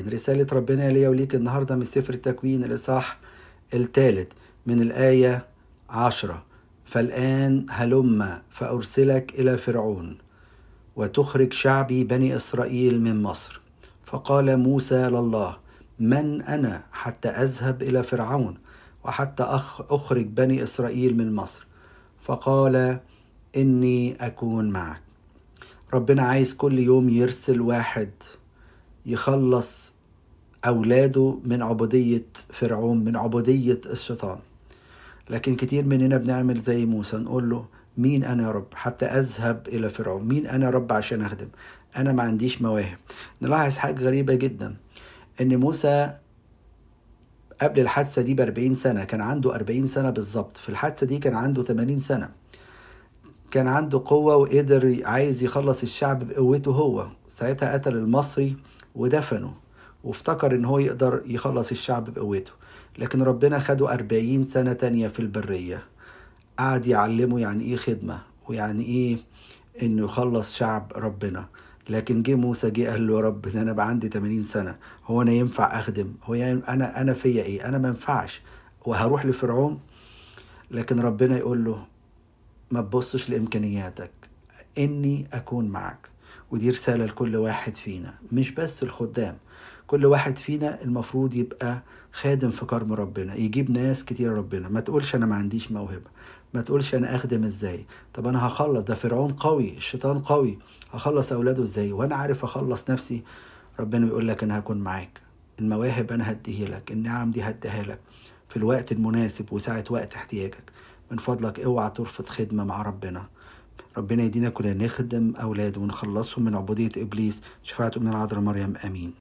رسالة ربنا ليا وليك النهاردة من سفر التكوين الإصحاح الثالث من الآية عشرة. فالآن هلم فأرسلك إلى فرعون وتخرج شعبي بني إسرائيل من مصر. فقال موسى لله من أنا حتى أذهب إلى فرعون وحتى أخرج بني إسرائيل من مصر؟ فقال إني أكون معك. ربنا عايز كل يوم يرسل واحد يخلص أولاده من عبودية فرعون من عبودية الشيطان. لكن كتير مننا بنعمل زي موسى نقول له مين أنا يا رب؟ حتى أذهب إلى فرعون. مين أنا يا رب عشان أخدم؟ أنا ما عنديش مواهب. نلاحظ حاجة غريبة جدا إن موسى قبل الحادثة دي بأربعين سنة كان عنده أربعين سنة بالظبط. في الحادثة دي كان عنده ثمانين سنة. كان عنده قوة وقدر عايز يخلص الشعب بقوته هو. ساعتها قتل المصري ودفنه وافتكر إن هو يقدر يخلص الشعب بقوته. لكن ربنا خده أربعين سنة تانية في البرية. قعد يعلمه يعني إيه خدمة ويعني إيه إنه يخلص شعب ربنا. لكن جه موسى جه قال له يا رب ده أنا بقى عندي 80 سنة. هو أنا ينفع أخدم؟ هو يعني أنا أنا فيا إيه؟ أنا ما ينفعش. وهروح لفرعون. لكن ربنا يقول له ما تبصش لإمكانياتك. إني أكون معك. ودي رسالة لكل واحد فينا مش بس الخدام كل واحد فينا المفروض يبقى خادم في كرم ربنا يجيب ناس كتير ربنا. ما تقولش أنا ما عنديش موهبة ما تقولش أنا أخدم إزاي. طب أنا هخلص ده فرعون قوي الشيطان قوي هخلص أولاده إزاي؟ وأنا عارف أخلص نفسي ربنا بيقول لك أنا هكون معاك. المواهب أنا هديه لك النعم دي هديها لك. في الوقت المناسب وساعة وقت احتياجك. من فضلك اوعى ترفض خدمة مع ربنا. ربنا يدينا كلنا نخدم أولاده ونخلصهم من عبودية إبليس شفاعة من العذراء مريم آمين.